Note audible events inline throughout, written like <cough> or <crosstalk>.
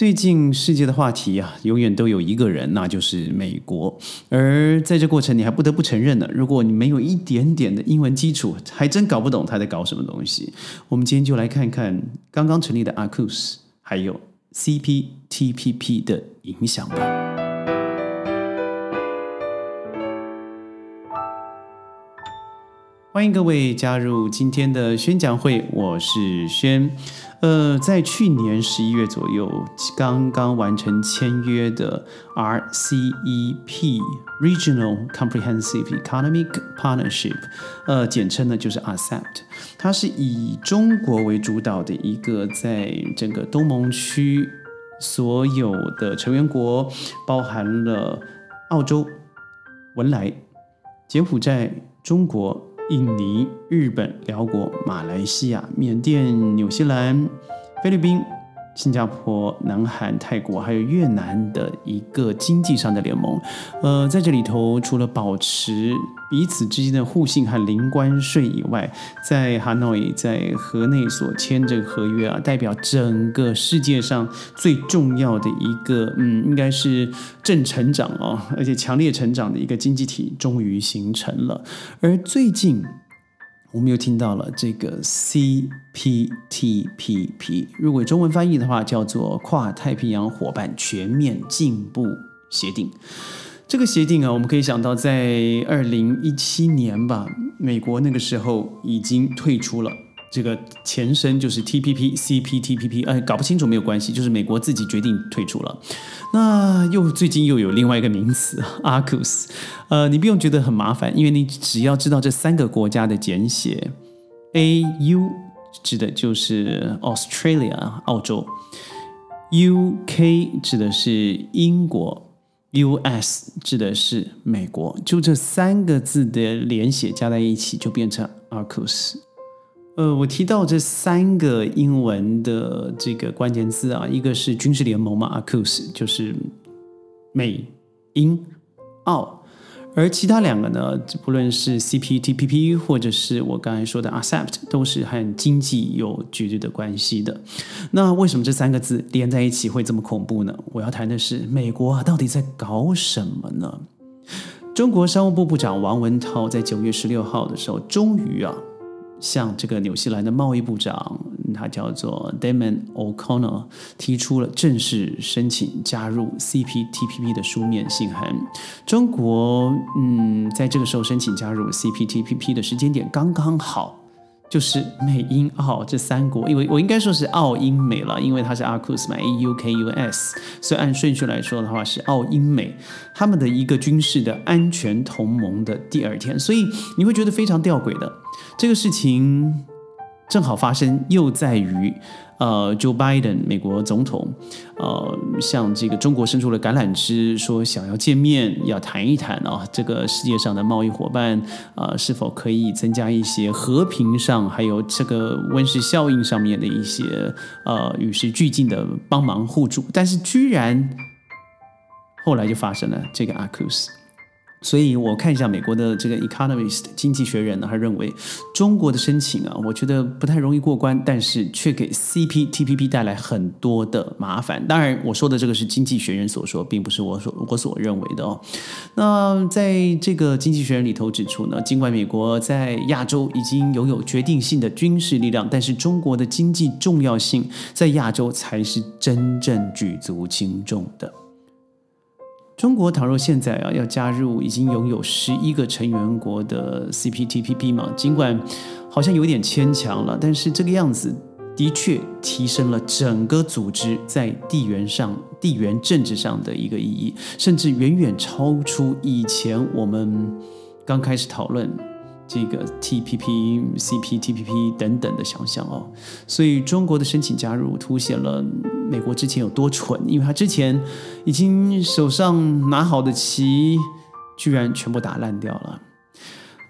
最近世界的话题啊，永远都有一个人，那就是美国。而在这过程，你还不得不承认呢，如果你没有一点点的英文基础，还真搞不懂他在搞什么东西。我们今天就来看看刚刚成立的 AUKUS 还有 CPTPP 的影响吧。欢迎各位加入今天的宣讲会，我是轩。呃，在去年十一月左右，刚刚完成签约的 RCEP Regional Comprehensive Economic Partnership，呃，简称呢就是 RCEP。它是以中国为主导的一个，在整个东盟区所有的成员国，包含了澳洲、文莱、柬埔寨、中国。印尼、日本、辽国、马来西亚、缅甸、纽西兰、菲律宾、新加坡、南韩、泰国，还有越南的一个经济上的联盟。呃，在这里头，除了保持彼此之间的互信和零关税以外，在哈内在河内所签这个合约啊，代表整个世界上最重要的一个，嗯，应该是正成长哦，而且强烈成长的一个经济体终于形成了。而最近。我们又听到了这个 CPTPP，如果中文翻译的话，叫做跨太平洋伙伴全面进步协定。这个协定啊，我们可以想到，在二零一七年吧，美国那个时候已经退出了。这个前身就是 TPP、CPTPP，哎，搞不清楚没有关系，就是美国自己决定退出了。那又最近又有另外一个名词 <laughs> AUKUS，呃，你不用觉得很麻烦，因为你只要知道这三个国家的简写，AU 指的就是 Australia 澳洲，UK 指的是英国，US 指的是美国，就这三个字的连写加在一起就变成 AUKUS。呃，我提到这三个英文的这个关键字啊，一个是军事联盟嘛，AUKUS 就是美、英、澳，而其他两个呢，不论是 CPTPP 或者是我刚才说的 ACEPT，都是和经济有绝对的关系的。那为什么这三个字连在一起会这么恐怖呢？我要谈的是美国到底在搞什么呢？中国商务部部长王文涛在九月十六号的时候，终于啊。向这个纽西兰的贸易部长，他叫做 Damon O'Connor，提出了正式申请加入 CPTPP 的书面信函。中国，嗯，在这个时候申请加入 CPTPP 的时间点刚刚好。就是美英澳这三国，因为我应该说是澳英美了，因为它是 AUKUS 嘛，A U K U S，所以按顺序来说的话是澳英美他们的一个军事的安全同盟的第二天，所以你会觉得非常吊诡的这个事情。正好发生又在于，呃，Joe Biden 美国总统，呃，向这个中国伸出了橄榄枝，说想要见面，要谈一谈啊，这个世界上的贸易伙伴啊，是否可以增加一些和平上，还有这个温室效应上面的一些呃与时俱进的帮忙互助，但是居然后来就发生了这个 AUKUS。所以我看一下美国的这个《Economist》经济学人呢，他认为中国的申请啊，我觉得不太容易过关，但是却给 CPTPP 带来很多的麻烦。当然，我说的这个是经济学人所说，并不是我所我所认为的哦。那在这个经济学人里头指出呢，尽管美国在亚洲已经拥有决定性的军事力量，但是中国的经济重要性在亚洲才是真正举足轻重的。中国倘若现在啊要加入已经拥有十一个成员国的 CPTPP 嘛，尽管好像有点牵强了，但是这个样子的确提升了整个组织在地缘上、地缘政治上的一个意义，甚至远远超出以前我们刚开始讨论。这个 TPP、CPTPP 等等的想象哦，所以中国的申请加入凸显了美国之前有多蠢，因为他之前已经手上拿好的棋，居然全部打烂掉了。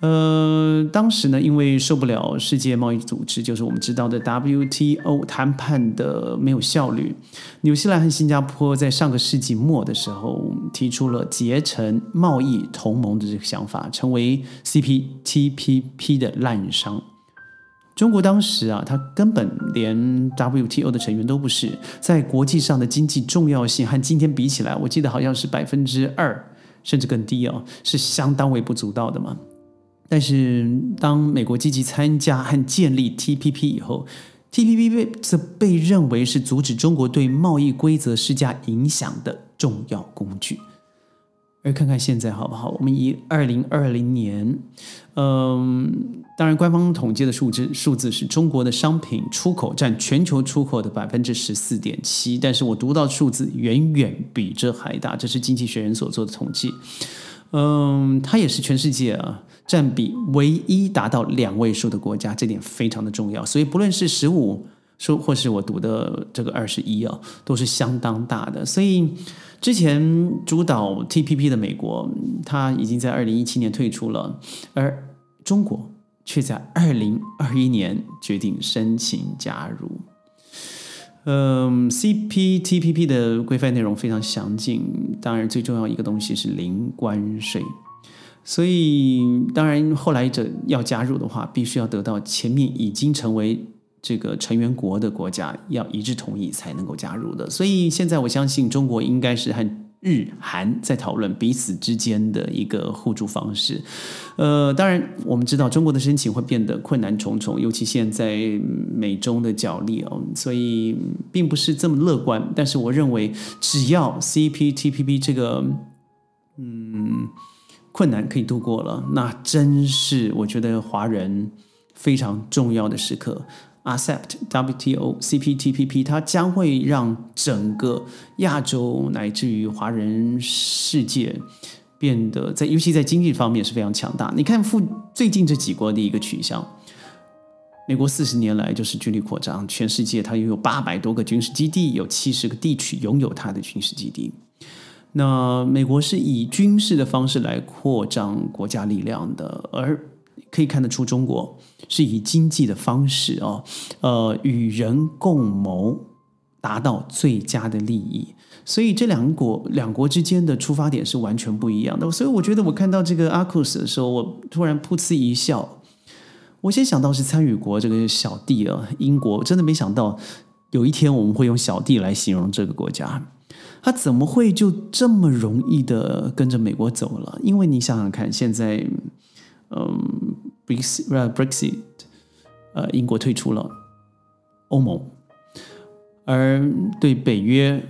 呃，当时呢，因为受不了世界贸易组织，就是我们知道的 WTO 谈判的没有效率，纽西兰和新加坡在上个世纪末的时候提出了结成贸易同盟的这个想法，成为 CPTPP 的滥觞。中国当时啊，它根本连 WTO 的成员都不是，在国际上的经济重要性和今天比起来，我记得好像是百分之二甚至更低哦，是相当微不足道的嘛。但是当美国积极参加和建立 TPP 以后，TPP 被则被认为是阻止中国对贸易规则施加影响的重要工具。而看看现在好不好？我们以二零二零年，嗯，当然官方统计的数字数字是中国的商品出口占全球出口的百分之十四点七，但是我读到数字远远比这还大，这是经济学人所做的统计。嗯，它也是全世界啊占比唯一达到两位数的国家，这点非常的重要。所以不论是十五，说或是我读的这个二十一啊，都是相当大的。所以。之前主导 TPP 的美国，它已经在二零一七年退出了，而中国却在二零二一年决定申请加入。嗯，CPTPP 的规范内容非常详尽，当然最重要一个东西是零关税，所以当然后来者要加入的话，必须要得到前面已经成为。这个成员国的国家要一致同意才能够加入的，所以现在我相信中国应该是和日韩在讨论彼此之间的一个互助方式。呃，当然我们知道中国的申请会变得困难重重，尤其现在美中的角力哦，所以并不是这么乐观。但是我认为，只要 CPTPP 这个嗯困难可以度过了，那真是我觉得华人非常重要的时刻。Accept WTO CPTPP，它将会让整个亚洲乃至于华人世界变得在，尤其在经济方面是非常强大。你看，附最近这几国的一个取向，美国四十年来就是军力扩张，全世界它拥有八百多个军事基地，有七十个地区拥有它的军事基地。那美国是以军事的方式来扩张国家力量的，而可以看得出，中国是以经济的方式哦，呃，与人共谋，达到最佳的利益。所以这两国两国之间的出发点是完全不一样的。所以我觉得，我看到这个阿库斯的时候，我突然噗嗤一笑。我先想到是参与国这个小弟啊，英国，真的没想到有一天我们会用小弟来形容这个国家。他怎么会就这么容易的跟着美国走了？因为你想想看，现在。嗯，Brexit，呃，英国退出了欧盟，而对北约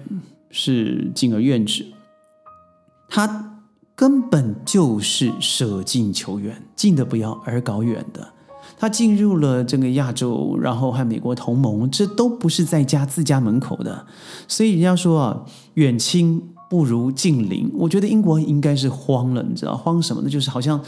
是敬而远之，他根本就是舍近求远，近的不要而搞远的。他进入了这个亚洲，然后和美国同盟，这都不是在家自家门口的。所以人家说啊，远亲不如近邻。我觉得英国应该是慌了，你知道慌什么呢？就是好像。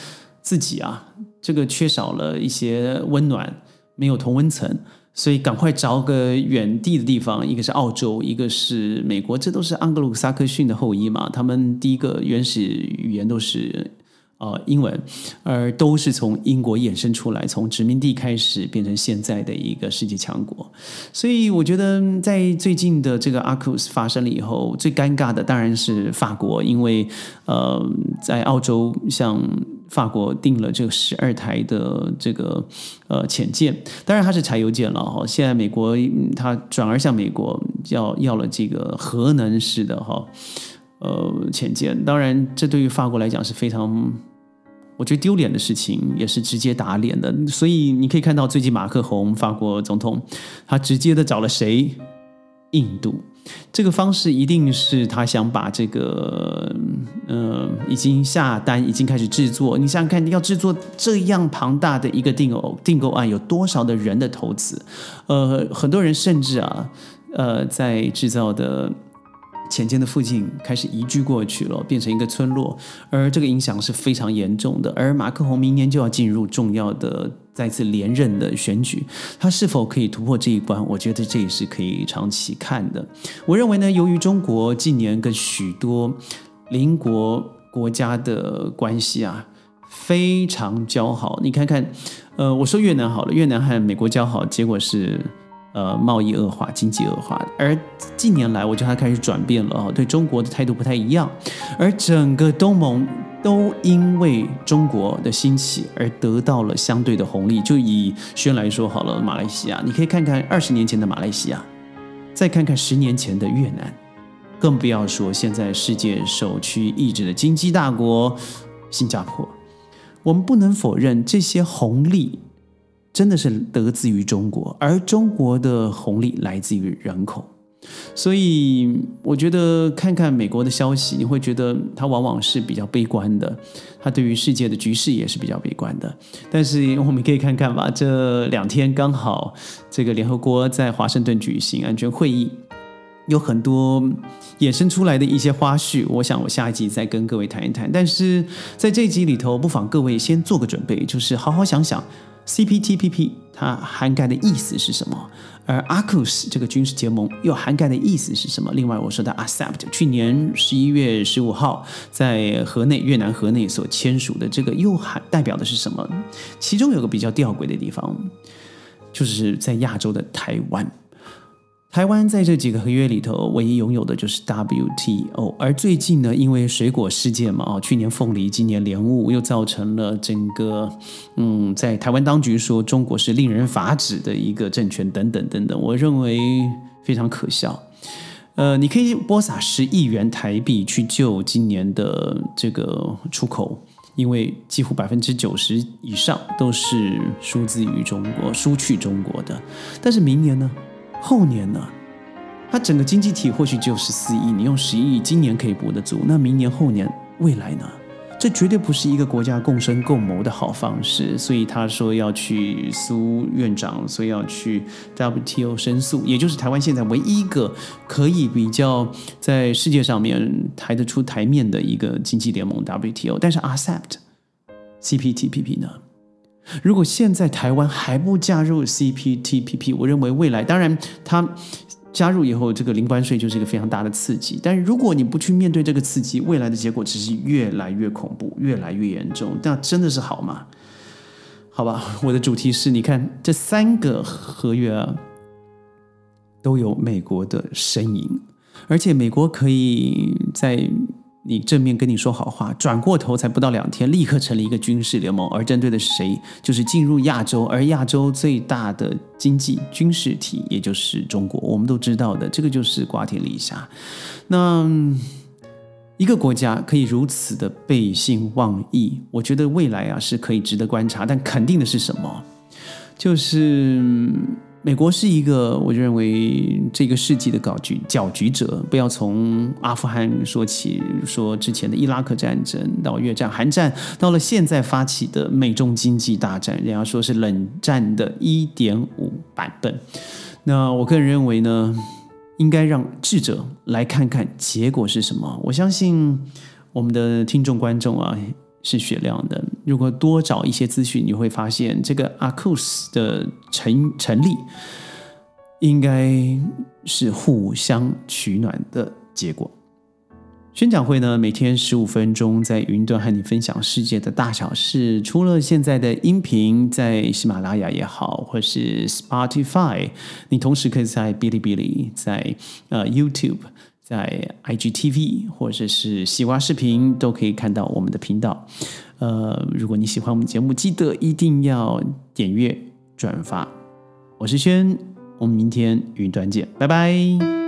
自己啊，这个缺少了一些温暖，没有同温层，所以赶快找个远地的地方，一个是澳洲，一个是美国，这都是盎格鲁撒克逊的后裔嘛。他们第一个原始语言都是呃英文，而都是从英国衍生出来，从殖民地开始变成现在的一个世界强国。所以我觉得，在最近的这个阿库斯发生了以后，最尴尬的当然是法国，因为呃，在澳洲像。法国订了这个十二台的这个呃潜舰，当然它是柴油舰了哈。现在美国它转而向美国要要了这个核能式的哈呃潜舰，当然这对于法国来讲是非常我觉得丢脸的事情，也是直接打脸的。所以你可以看到最近马克宏法国总统他直接的找了谁？印度。这个方式一定是他想把这个，嗯，已经下单、已经开始制作。你想想看，要制作这样庞大的一个订购订购案，有多少的人的投资？呃，很多人甚至啊，呃，在制造的。前间的附近开始移居过去了，变成一个村落，而这个影响是非常严重的。而马克宏明年就要进入重要的再次连任的选举，他是否可以突破这一关？我觉得这也是可以长期看的。我认为呢，由于中国近年跟许多邻国国家的关系啊非常交好，你看看，呃，我说越南好了，越南和美国交好，结果是。呃，贸易恶化，经济恶化，而近年来，我觉得它开始转变了啊，对中国的态度不太一样，而整个东盟都因为中国的兴起而得到了相对的红利。就以轩来说好了，马来西亚，你可以看看二十年前的马来西亚，再看看十年前的越南，更不要说现在世界首屈一指的经济大国新加坡。我们不能否认这些红利真的是得自于中国，而中国的红利来自于人口。所以，我觉得看看美国的消息，你会觉得它往往是比较悲观的，它对于世界的局势也是比较悲观的。但是，我们可以看看吧，这两天刚好这个联合国在华盛顿举行安全会议，有很多衍生出来的一些花絮。我想我下一集再跟各位谈一谈。但是在这一集里头，不妨各位先做个准备，就是好好想想 CPTPP 它涵盖的意思是什么。而 AUKUS 这个军事结盟又涵盖的意思是什么？另外，我说的 ASEPT 去年十一月十五号在河内越南河内所签署的这个又含代表的是什么？其中有个比较吊诡的地方，就是在亚洲的台湾。台湾在这几个合约里头，唯一拥有的就是 WTO。而最近呢，因为水果事件嘛，啊，去年凤梨，今年莲雾，又造成了整个，嗯，在台湾当局说中国是令人发指的一个政权，等等等等，我认为非常可笑。呃，你可以拨撒十亿元台币去救今年的这个出口，因为几乎百分之九十以上都是输自于中国，输去中国的。但是明年呢？后年呢？它整个经济体或许只有十四亿，你用十亿，今年可以补得足。那明年、后年、未来呢？这绝对不是一个国家共生共谋的好方式。所以他说要去苏院长，所以要去 WTO 申诉，也就是台湾现在唯一一个可以比较在世界上面抬得出台面的一个经济联盟 WTO。但是 Accept CPTPP 呢？如果现在台湾还不加入 CPTPP，我认为未来当然它加入以后，这个零关税就是一个非常大的刺激。但是如果你不去面对这个刺激，未来的结果只是越来越恐怖，越来越严重。那真的是好吗？好吧，我的主题是你看这三个合约啊，都有美国的身影，而且美国可以在。你正面跟你说好话，转过头才不到两天，立刻成立一个军事联盟，而针对的是谁？就是进入亚洲，而亚洲最大的经济军事体，也就是中国。我们都知道的，这个就是瓜田李下。那一个国家可以如此的背信忘义，我觉得未来啊是可以值得观察。但肯定的是什么？就是。美国是一个，我认为这个世纪的搞局搅局者。不要从阿富汗说起，说之前的伊拉克战争到越战、韩战，到了现在发起的美中经济大战，人家说是冷战的一点五版本。那我个人认为呢，应该让智者来看看结果是什么。我相信我们的听众观众啊。是雪亮的。如果多找一些资讯，你会发现这个 AUKUS 的成成立，应该是互相取暖的结果。宣讲会呢，每天十五分钟，在云端和你分享世界的大小事。除了现在的音频，在喜马拉雅也好，或是 Spotify，你同时可以在哔哩哔哩，在呃 YouTube。在 IGTV 或者是西瓜视频都可以看到我们的频道。呃，如果你喜欢我们节目，记得一定要点阅转发。我是轩，我们明天云端见，拜拜。